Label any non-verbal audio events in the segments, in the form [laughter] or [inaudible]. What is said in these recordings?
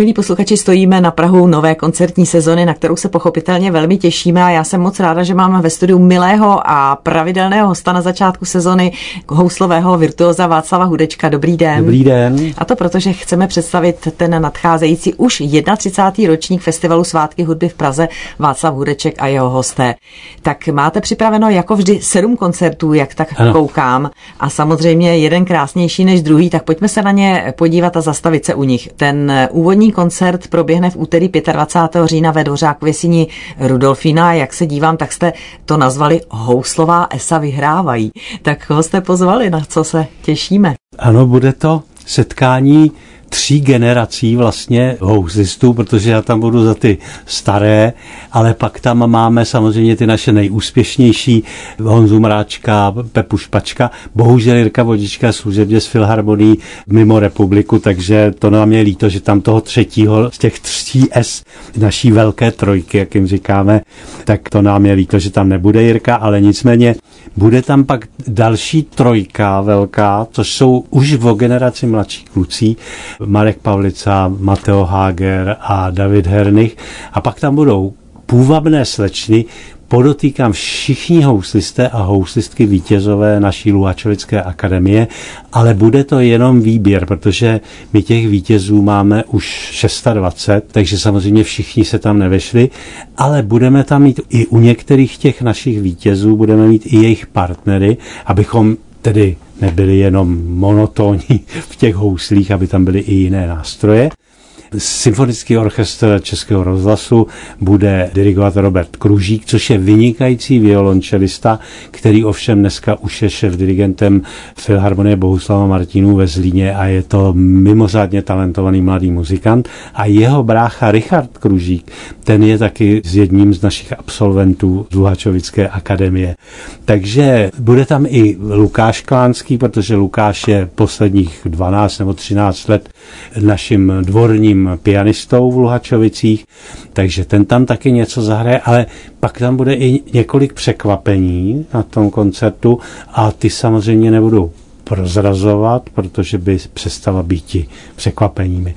Milí posluchači, stojíme na Prahu nové koncertní sezony, na kterou se pochopitelně velmi těšíme a já jsem moc ráda, že máme ve studiu milého a pravidelného hosta na začátku sezony houslového virtuoza Václava Hudečka. Dobrý den. Dobrý den. A to proto, že chceme představit ten nadcházející už 31. ročník festivalu Svátky hudby v Praze Václav Hudeček a jeho hosté. Tak máte připraveno jako vždy sedm koncertů, jak tak ano. koukám a samozřejmě jeden krásnější než druhý, tak pojďme se na ně podívat a zastavit se u nich. Ten úvodní koncert proběhne v úterý 25. října ve Dvořák Věsini Rudolfína. Jak se dívám, tak jste to nazvali Houslová esa vyhrávají. Tak koho jste pozvali, na co se těšíme? Ano, bude to setkání tří generací vlastně houslistů, protože já tam budu za ty staré, ale pak tam máme samozřejmě ty naše nejúspěšnější Honzu Mráčka, Pepu Špačka, bohužel Jirka Vodička služebně z Filharmonií mimo republiku, takže to nám je líto, že tam toho třetího z těch tří S naší velké trojky, jak jim říkáme, tak to nám je líto, že tam nebude Jirka, ale nicméně bude tam pak další trojka velká, což jsou už o generaci mladší kluci, Marek Pavlica, Mateo Hager a David Hernich. A pak tam budou půvabné slečny, podotýkám všichni houslisté a houslistky vítězové naší Luhačovické akademie, ale bude to jenom výběr, protože my těch vítězů máme už 26, takže samozřejmě všichni se tam nevešli, ale budeme tam mít i u některých těch našich vítězů, budeme mít i jejich partnery, abychom tedy nebyli jenom monotónní v těch houslích, aby tam byly i jiné nástroje. Symfonický orchestr Českého rozhlasu bude dirigovat Robert Kružík, což je vynikající violončelista, který ovšem dneska už je šéf dirigentem Filharmonie Bohuslava Martinů ve Zlíně a je to mimořádně talentovaný mladý muzikant. A jeho brácha Richard Kružík, ten je taky s jedním z našich absolventů z Luhačovické akademie. Takže bude tam i Lukáš Klánský, protože Lukáš je posledních 12 nebo 13 let naším dvorním pianistou v Luhačovicích, takže ten tam taky něco zahraje, ale pak tam bude i několik překvapení na tom koncertu a ty samozřejmě nebudou prozrazovat, protože by přestala být překvapeními.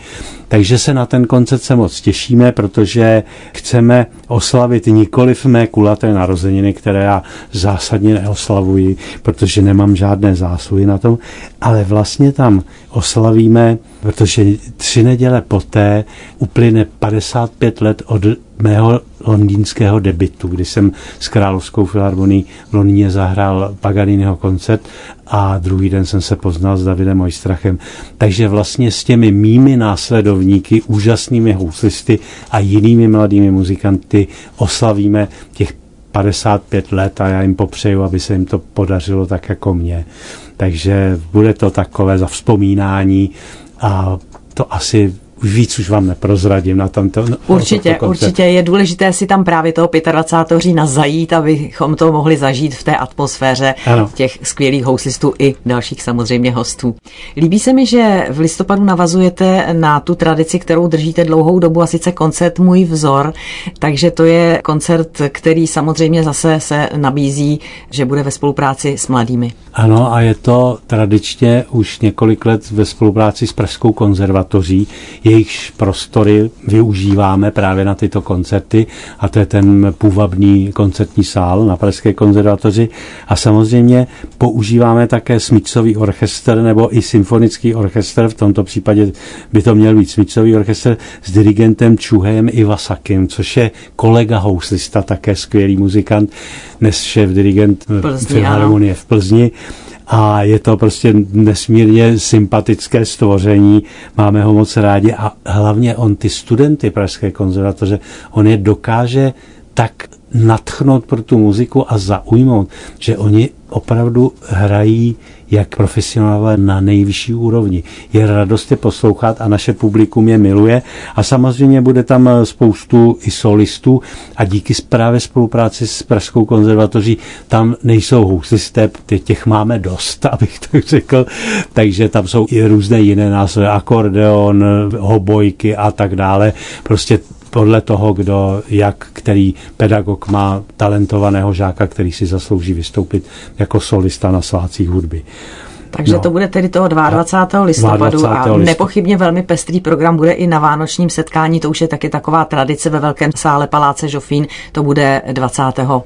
Takže se na ten koncert se moc těšíme, protože chceme oslavit nikoli v mé kulaté narozeniny, které já zásadně neoslavuji, protože nemám žádné zásluhy na tom, ale vlastně tam oslavíme, protože tři neděle poté uplyne 55 let od mého londýnského debitu, kdy jsem s Královskou filharmonií v Londýně zahrál Paganiniho koncert a druhý den jsem se poznal s Davidem Ojstrachem. Takže vlastně s těmi mými následovníky, úžasnými houslisty a jinými mladými muzikanty oslavíme těch 55 let a já jim popřeju, aby se jim to podařilo tak jako mě. Takže bude to takové za vzpomínání a to asi už víc už vám neprozradím na tomto. No, určitě, to určitě je důležité si tam právě toho 25. října zajít, abychom to mohli zažít v té atmosféře ano. těch skvělých houslistů i dalších samozřejmě hostů. Líbí se mi, že v listopadu navazujete na tu tradici, kterou držíte dlouhou dobu, a sice koncert Můj vzor, takže to je koncert, který samozřejmě zase se nabízí, že bude ve spolupráci s mladými. Ano, a je to tradičně už několik let ve spolupráci s Pražskou konzervatoří. Je jejichž prostory využíváme právě na tyto koncerty a to je ten půvabný koncertní sál na Pražské konzervatoři. A samozřejmě používáme také smícový orchestr nebo i symfonický orchestr, v tomto případě by to měl být smícový orchestr s dirigentem Čuhem Iwasakim, což je kolega houslista, také skvělý muzikant, dnes šéf dirigent Filharmonie v Plzni a je to prostě nesmírně sympatické stvoření, máme ho moc rádi a hlavně on ty studenty Pražské konzervatoře, on je dokáže tak natchnout pro tu muziku a zaujmout, že oni opravdu hrají jak profesionálové na nejvyšší úrovni. Je radost je poslouchat a naše publikum je miluje a samozřejmě bude tam spoustu i solistů a díky právě spolupráci s Pražskou konzervatoří tam nejsou houslisté, těch máme dost, [laughs] abych tak řekl, takže tam jsou i různé jiné nástroje, akordeon, hobojky a tak dále. Prostě podle toho, kdo, jak, který pedagog má talentovaného žáka, který si zaslouží vystoupit jako solista na svácích hudby. Takže no. to bude tedy toho 22. listopadu 22. a nepochybně velmi pestrý program bude i na vánočním setkání, to už je taky taková tradice ve velkém sále Paláce Žofín, to bude 20.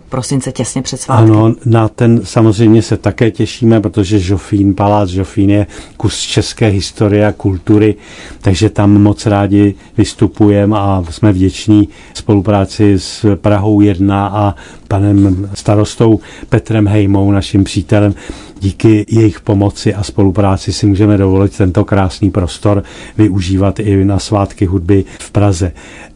prosince těsně před svátky. Ano, na ten samozřejmě se také těšíme, protože Žofín, Palác Žofín je kus české historie a kultury, takže tam moc rádi vystupujeme a jsme vděční spolupráci s Prahou 1 a panem starostou Petrem Hejmou, naším přítelem. Díky jejich pomoci a spolupráci si můžeme dovolit tento krásný prostor využívat i na svátky hudby v Praze.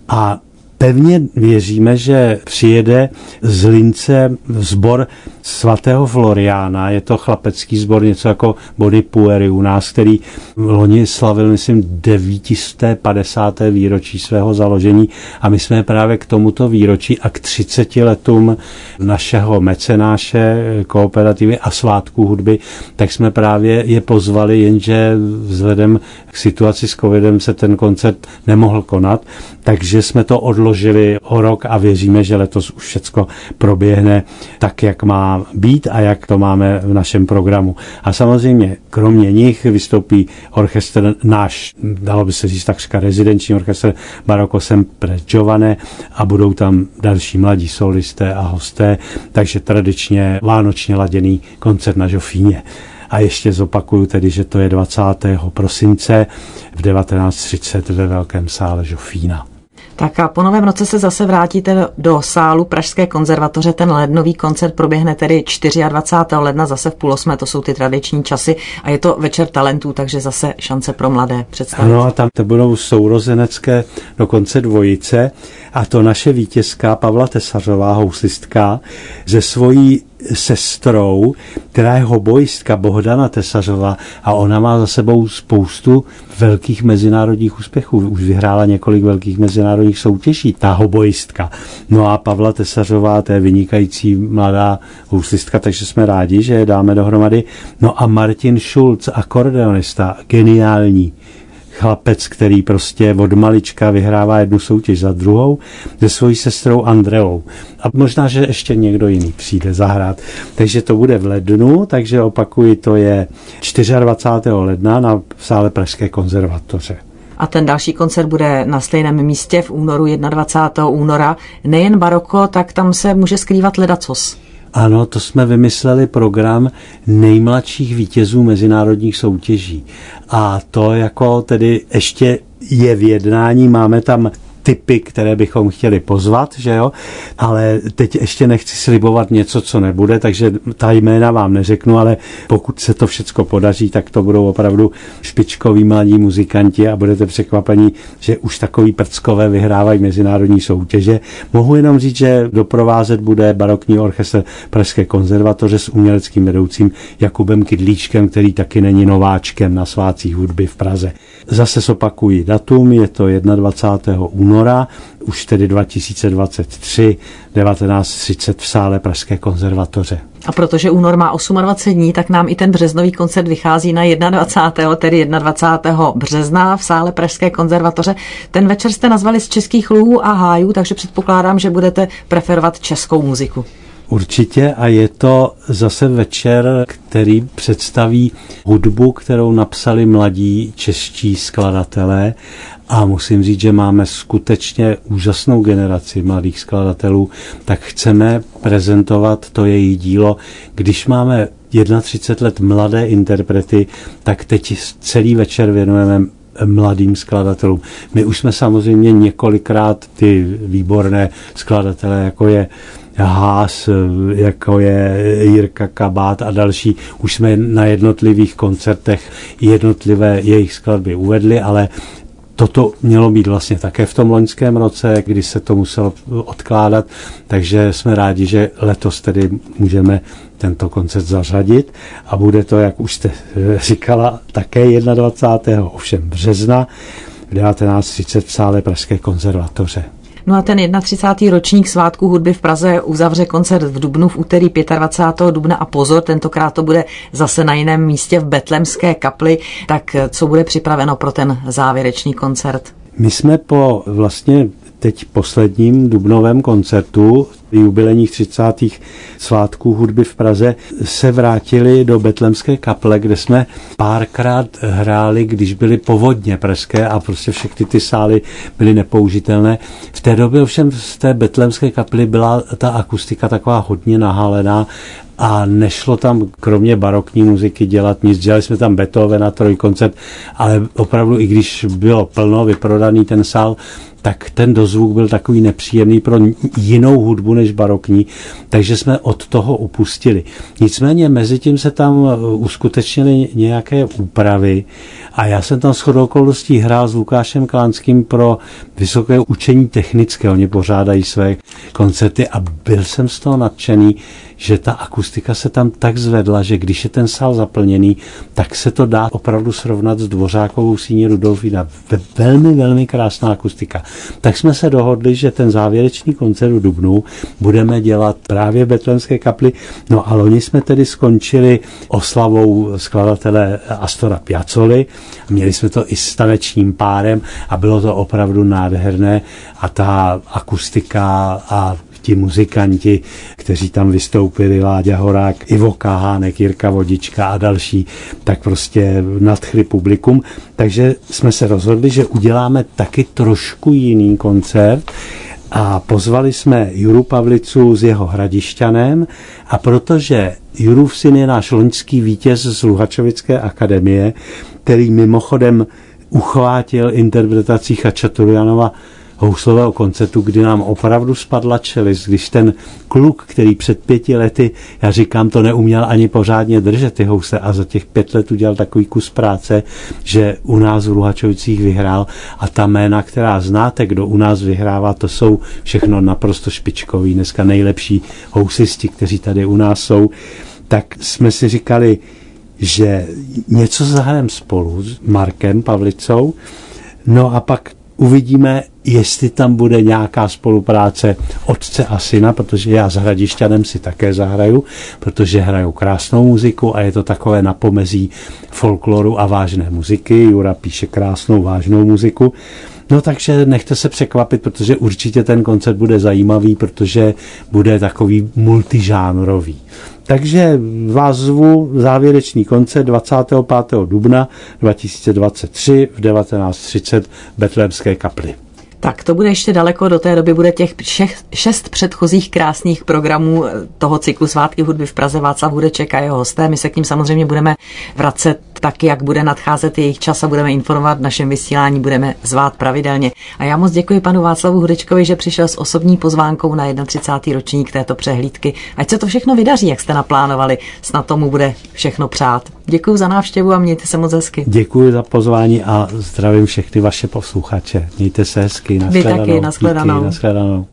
A pevně věříme, že přijede z Lince sbor svatého Floriána, je to chlapecký sbor, něco jako Body Puery u nás, který loni slavil, myslím, 950. výročí svého založení. A my jsme právě k tomuto výročí a k 30 letům našeho mecenáše, kooperativy a svátků hudby, tak jsme právě je pozvali, jenže vzhledem k situaci s covidem se ten koncert nemohl konat, takže jsme to odložili o rok a věříme, že letos už všecko proběhne tak, jak má být a jak to máme v našem programu. A samozřejmě kromě nich vystoupí orchestr náš, dalo by se říct takřka rezidenční orchestr Baroko Sempre Giovane a budou tam další mladí solisté a hosté, takže tradičně vánočně laděný koncert na Žofíně. A ještě zopakuju tedy, že to je 20. prosince v 19.30 ve Velkém sále Žofína. Tak a po novém roce se zase vrátíte do sálu Pražské konzervatoře. Ten lednový koncert proběhne tedy 24. ledna zase v půl osmé, to jsou ty tradiční časy a je to večer talentů, takže zase šance pro mladé představit. Ano a tam to budou sourozenecké dokonce dvojice a to naše vítězka Pavla Tesařová, houslistka, ze svojí sestrou, která je hobojistka Bohdana Tesařová a ona má za sebou spoustu velkých mezinárodních úspěchů. Už vyhrála několik velkých mezinárodních soutěží, ta hobojistka. No a Pavla Tesařová, to je vynikající mladá houslistka, takže jsme rádi, že je dáme dohromady. No a Martin Schulz, akordeonista, geniální chlapec, který prostě od malička vyhrává jednu soutěž za druhou se svojí sestrou Andreou. A možná, že ještě někdo jiný přijde zahrát. Takže to bude v lednu, takže opakuji, to je 24. ledna na sále Pražské konzervatoře. A ten další koncert bude na stejném místě v únoru 21. února. Nejen baroko, tak tam se může skrývat ledacos. Ano, to jsme vymysleli program nejmladších vítězů mezinárodních soutěží. A to jako tedy ještě je v jednání, máme tam typy, které bychom chtěli pozvat, že jo, ale teď ještě nechci slibovat něco, co nebude, takže ta jména vám neřeknu, ale pokud se to všecko podaří, tak to budou opravdu špičkoví mladí muzikanti a budete překvapení, že už takový prckové vyhrávají mezinárodní soutěže. Mohu jenom říct, že doprovázet bude barokní orchestr Pražské konzervatoře s uměleckým vedoucím Jakubem Kydlíčkem, který taky není nováčkem na svácích hudby v Praze. Zase zopakuji datum, je to 21. února, už tedy 2023, 1930 v sále Pražské konzervatoře. A protože únor má 28 dní, tak nám i ten březnový koncert vychází na 21. tedy 21. března v sále Pražské konzervatoře. Ten večer jste nazvali z českých luhů a hájů, takže předpokládám, že budete preferovat českou muziku. Určitě a je to zase večer, který představí hudbu, kterou napsali mladí čeští skladatelé a musím říct, že máme skutečně úžasnou generaci mladých skladatelů, tak chceme prezentovat to jejich dílo. Když máme 31 let mladé interprety, tak teď celý večer věnujeme mladým skladatelům. My už jsme samozřejmě několikrát ty výborné skladatele, jako je Haas, jako je Jirka Kabát a další, už jsme na jednotlivých koncertech jednotlivé jejich skladby uvedli, ale Toto mělo být vlastně také v tom loňském roce, kdy se to muselo odkládat, takže jsme rádi, že letos tedy můžeme tento koncert zařadit a bude to, jak už jste říkala, také 21. ovšem března v 19.30 v sále Pražské konzervatoře. No a ten 31. ročník svátku hudby v Praze uzavře koncert v Dubnu v úterý 25. dubna a pozor, tentokrát to bude zase na jiném místě v Betlemské kapli. Tak co bude připraveno pro ten závěrečný koncert? My jsme po vlastně teď posledním dubnovém koncertu jubilejních 30. svátků hudby v Praze se vrátili do Betlemské kaple, kde jsme párkrát hráli, když byly povodně pražské a prostě všechny ty sály byly nepoužitelné. V té době ovšem z té Betlemské kapely byla ta akustika taková hodně nahalená a nešlo tam kromě barokní muziky dělat nic. Dělali jsme tam Beethovena, trojkoncert, ale opravdu i když bylo plno, vyprodaný ten sál, tak ten dozvuk byl takový nepříjemný pro jinou hudbu než barokní, takže jsme od toho upustili. Nicméně mezi tím se tam uh, uskutečnily nějaké úpravy a já jsem tam shodou okolností hrál s Lukášem Klánským pro vysoké učení technické. Oni pořádají své koncerty a byl jsem z toho nadšený, že ta akustika se tam tak zvedla, že když je ten sál zaplněný, tak se to dá opravdu srovnat s dvořákovou síní Rudolfína. Velmi, velmi krásná akustika. Tak jsme se dohodli, že ten závěrečný koncert v Dubnu budeme dělat právě v Betlemské kapli. No a loni jsme tedy skončili oslavou skladatele Astora Piazzoli. Měli jsme to i s tanečním párem a bylo to opravdu nádherné a ta akustika a ti muzikanti, kteří tam vystoupili, Láďa Horák, Ivo Kahánek, Jirka Vodička a další, tak prostě nadchli publikum. Takže jsme se rozhodli, že uděláme taky trošku jiný koncert, a pozvali jsme Juru Pavlicu s jeho hradišťanem a protože Jurův syn je náš loňský vítěz z Luhačovické akademie, který mimochodem uchvátil interpretací Chačaturianova houslového koncertu, kdy nám opravdu spadla čelist, když ten kluk, který před pěti lety, já říkám, to neuměl ani pořádně držet ty housle a za těch pět let udělal takový kus práce, že u nás v Luhačovicích vyhrál. A ta jména, která znáte, kdo u nás vyhrává, to jsou všechno naprosto špičkoví, dneska nejlepší housisti, kteří tady u nás jsou, tak jsme si říkali, že něco zahrajeme spolu s Markem Pavlicou, no a pak uvidíme, jestli tam bude nějaká spolupráce otce a syna, protože já s Hradišťanem si také zahraju, protože hrajou krásnou muziku a je to takové napomezí folkloru a vážné muziky. Jura píše krásnou vážnou muziku. No takže nechte se překvapit, protože určitě ten koncert bude zajímavý, protože bude takový multižánrový. Takže vás zvu závěrečný koncert 25. dubna 2023 v 19.30 v Betlémské kapli. Tak to bude ještě daleko, do té doby bude těch šest, šest předchozích krásných programů eh, toho cyklu Svátky hudby v Praze Václav Hudeček a jeho hosté. My se k ním samozřejmě budeme vracet tak, jak bude nadcházet jejich čas a budeme informovat v našem vysílání, budeme zvát pravidelně. A já moc děkuji panu Václavu Hudečkovi, že přišel s osobní pozvánkou na 31. ročník této přehlídky. Ať se to všechno vydaří, jak jste naplánovali, snad tomu bude všechno přát. Děkuji za návštěvu a mějte se moc hezky. Děkuji za pozvání a zdravím všechny vaše posluchače. Mějte se hezky. Vy taky, nashledanou. Díky, nashledanou.